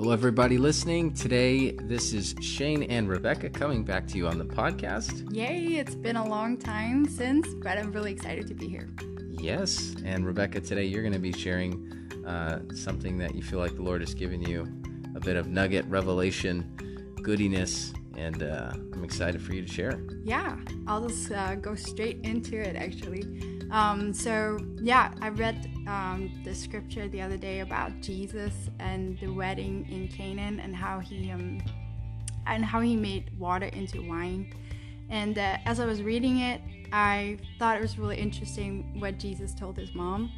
Hello, everybody listening. Today, this is Shane and Rebecca coming back to you on the podcast. Yay, it's been a long time since, but I'm really excited to be here. Yes, and Rebecca, today you're going to be sharing uh, something that you feel like the Lord has given you a bit of nugget, revelation, goodiness, and uh, I'm excited for you to share. Yeah, I'll just uh, go straight into it actually. Um, so, yeah, I read um, the scripture the other day about Jesus and the wedding in Canaan and how he um, and how he made water into wine. And uh, as I was reading it, I thought it was really interesting what Jesus told his mom.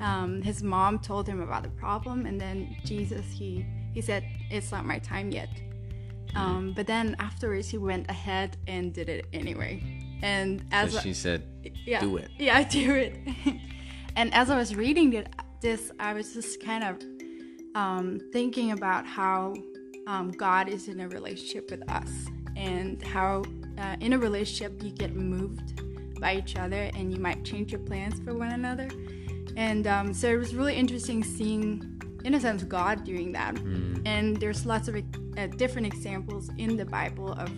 Um, his mom told him about the problem, and then Jesus he he said, "It's not my time yet." Um, but then afterwards, he went ahead and did it anyway. And as she said, yeah, "Do it." Yeah, do it. and as I was reading it, this, I was just kind of um, thinking about how um, God is in a relationship with us, and how uh, in a relationship you get moved by each other, and you might change your plans for one another. And um, so it was really interesting seeing, in a sense, God doing that. Mm. And there's lots of uh, different examples in the Bible of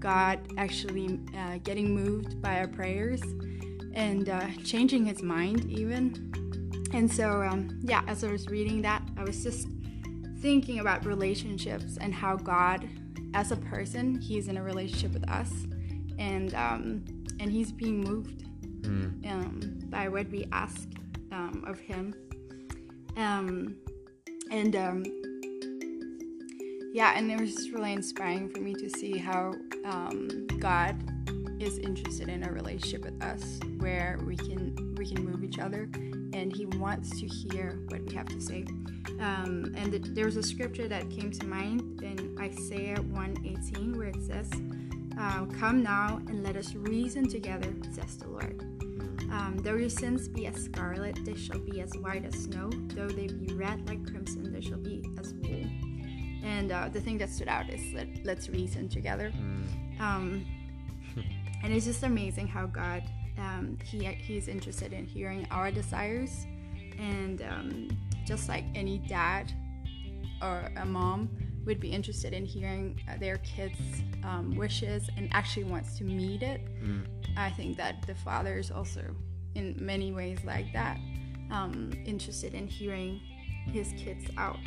God actually uh, getting moved by our prayers and uh, changing his mind, even. And so, um, yeah, as I was reading that, I was just thinking about relationships and how God, as a person, He's in a relationship with us, and um, and He's being moved Mm. um, by what we ask um, of Him. Um, and um, yeah, and it was just really inspiring for me to see how um, God is interested in a relationship with us, where we can we can move each other, and He wants to hear what we have to say. Um, and th- there was a scripture that came to mind in Isaiah 1:18, where it says, uh, "Come now and let us reason together," says the Lord. Um, though your sins be as scarlet, they shall be as white as snow. Though they be red like crimson, they shall be as wool. And uh, the thing that stood out is that let's reason together. Mm. Um, and it's just amazing how God um, he he's interested in hearing our desires, and um, just like any dad or a mom would be interested in hearing their kids' um, wishes and actually wants to meet it. Mm. I think that the father is also, in many ways, like that, um, interested in hearing his kids out.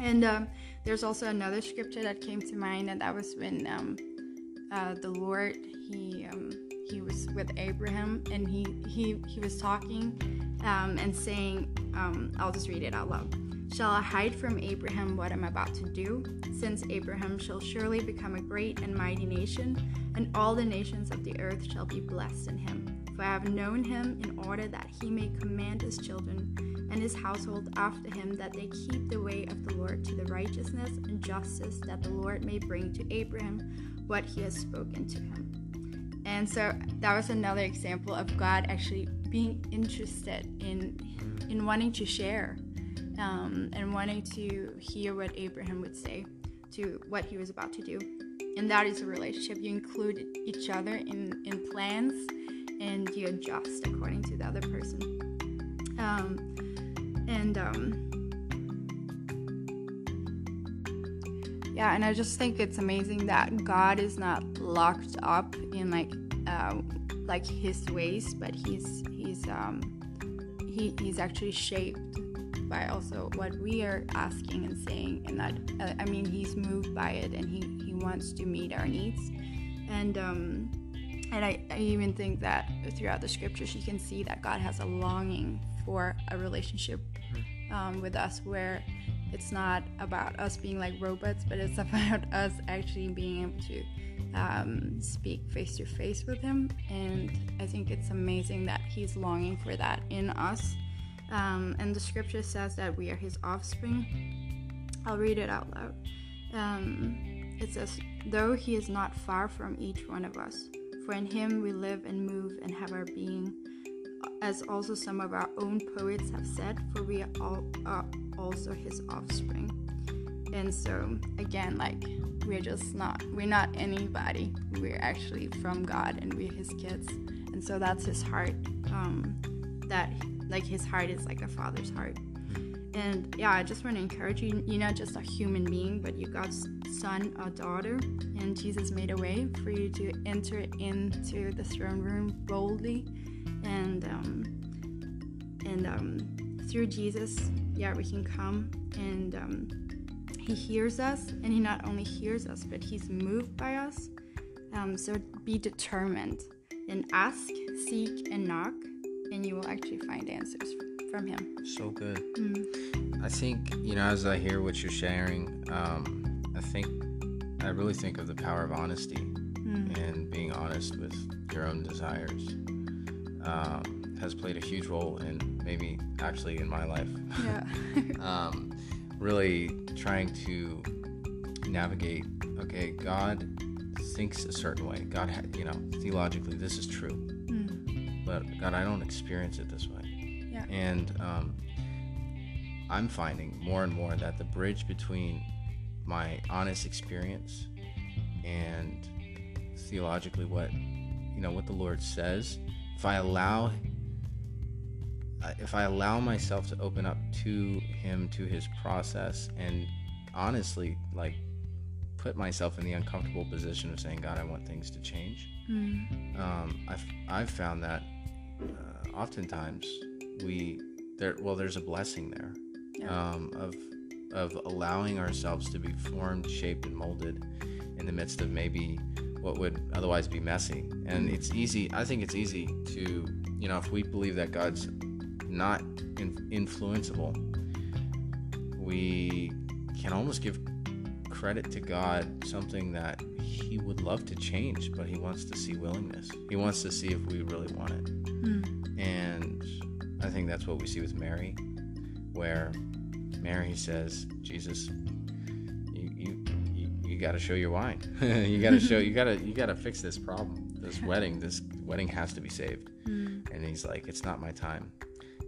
And um, there's also another scripture that came to mind, and that was when um, uh, the Lord he um, he was with Abraham, and he he he was talking um, and saying, um, I'll just read it out loud. Shall I hide from Abraham what I'm about to do? Since Abraham shall surely become a great and mighty nation, and all the nations of the earth shall be blessed in him. For I have known him in order that he may command his children and his household after him, that they keep the way of the Lord to the righteousness and justice that the Lord may bring to Abraham what he has spoken to him. And so that was another example of God actually being interested in in wanting to share um, and wanting to hear what Abraham would say to what he was about to do. And that is a relationship. You include each other in, in plans and you adjust according to the other person. Um, and um, yeah, and I just think it's amazing that God is not locked up in like uh, like His ways, but He's He's um, he, He's actually shaped by also what we are asking and saying, and that uh, I mean He's moved by it, and He He wants to meet our needs, and um, and I, I even think that throughout the scriptures you can see that God has a longing for a relationship um, with us where it's not about us being like robots, but it's about us actually being able to um, speak face to face with Him. And I think it's amazing that He's longing for that in us. Um, and the scripture says that we are His offspring. I'll read it out loud. Um, it says, Though He is not far from each one of us, for in Him we live and move and have our being as also some of our own poets have said, for we are, all, are also his offspring. And so, again, like, we're just not, we're not anybody. We're actually from God and we're his kids. And so that's his heart. Um, that, like, his heart is like a father's heart. and yeah, I just want to encourage you. You're not just a human being, but you God's son or daughter, and Jesus made a way for you to enter into the throne room boldly, and um, and um, through Jesus, yeah, we can come and um, He hears us, and He not only hears us, but He's moved by us. Um, so be determined and ask, seek, and knock, and you will actually find answers from Him. So good. Mm. I think, you know, as I hear what you're sharing, um, I think, I really think of the power of honesty Mm. and being honest with your own desires um, has played a huge role in maybe actually in my life. Yeah. um, really trying to navigate, okay, God thinks a certain way. God, ha- you know, theologically, this is true. God, I don't experience it this way. Yeah. And um, I'm finding more and more that the bridge between my honest experience and theologically what you know what the Lord says, if I allow uh, if I allow myself to open up to Him, to His process, and honestly, like put myself in the uncomfortable position of saying, God, I want things to change. Mm. Um, I've I've found that uh, oftentimes we there well there's a blessing there Yeah. um, of of allowing ourselves to be formed, shaped, and molded in the midst of maybe what would otherwise be messy. And it's easy. I think it's easy to you know if we believe that God's not in, influenceable, we can almost give credit to God something that He would love to change, but He wants to see willingness. He wants to see if we really want it. Mm. And I think that's what we see with Mary, where Mary says, Jesus, you you you, you got to show your wine. you got to show. You got to you got to fix this problem. This wedding. This wedding has to be saved. Mm. And he's like, it's not my time.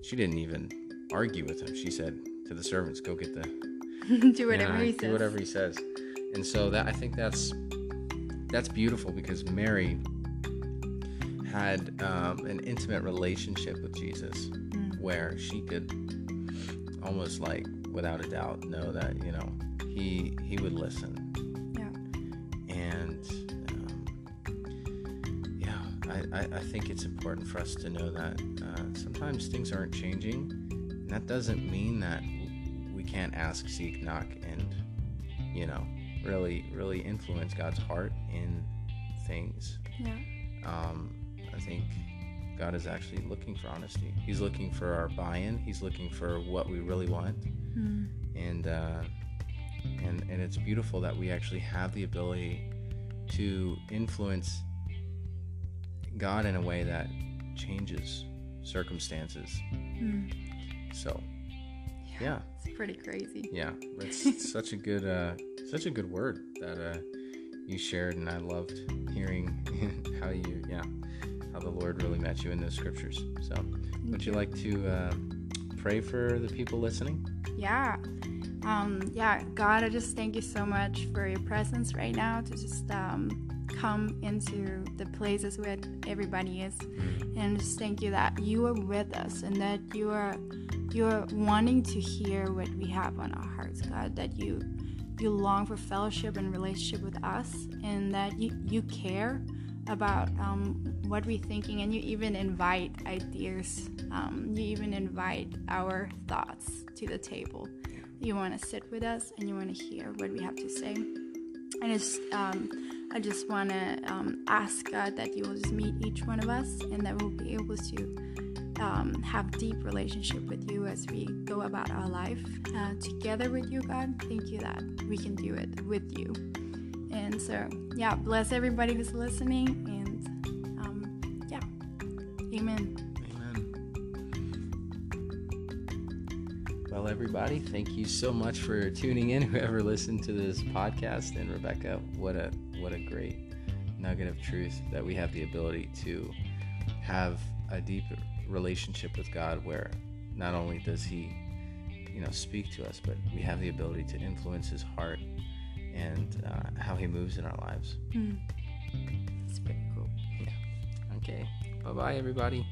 She didn't even argue with him. She said to the servants, go get the do whatever yeah, he do says. whatever he says. And so that I think that's that's beautiful because Mary had um, an intimate relationship with Jesus, Mm. where she could almost like without a doubt know that you know he he would listen Yeah. and um, yeah I, I, I think it's important for us to know that uh, sometimes things aren't changing and that doesn't mean that can't ask seek knock and you know really really influence god's heart in things Yeah. um, i think god is actually looking for honesty he's looking for our buy-in he's looking for what we really want Mm. and uh, and and it's beautiful that we actually have the ability to influence God in a way that changes circumstances. Mm. So yeah, It's pretty crazy. yeah, it's such a good uh, such a good word that uh, you shared, and I loved hearing how you yeah how the Lord really met you in those scriptures. So would you like to uh, pray for the people listening? Yeah. Um, yeah, God, I just thank you so much for your presence right now to just um, come into the places where everybody is. And just thank you that you are with us and that you are you are wanting to hear what we have on our hearts, God, that you you long for fellowship and relationship with us and that you, you care about um, what we're thinking and you even invite ideas um, you even invite our thoughts to the table. You want to sit with us and you want to hear what we have to say. And it's um, i just want to um, ask god that you will just meet each one of us and that we'll be able to um, have deep relationship with you as we go about our life uh, together with you god thank you that we can do it with you and so yeah bless everybody who's listening and um, yeah amen Amen. Well, everybody, thank you so much for tuning in. Whoever listened to this podcast, and Rebecca, what a what a great nugget of truth that we have the ability to have a deep relationship with God, where not only does He, you know, speak to us, but we have the ability to influence His heart and uh, how He moves in our lives. Mm. it's pretty cool Yeah. Okay. Bye bye, everybody.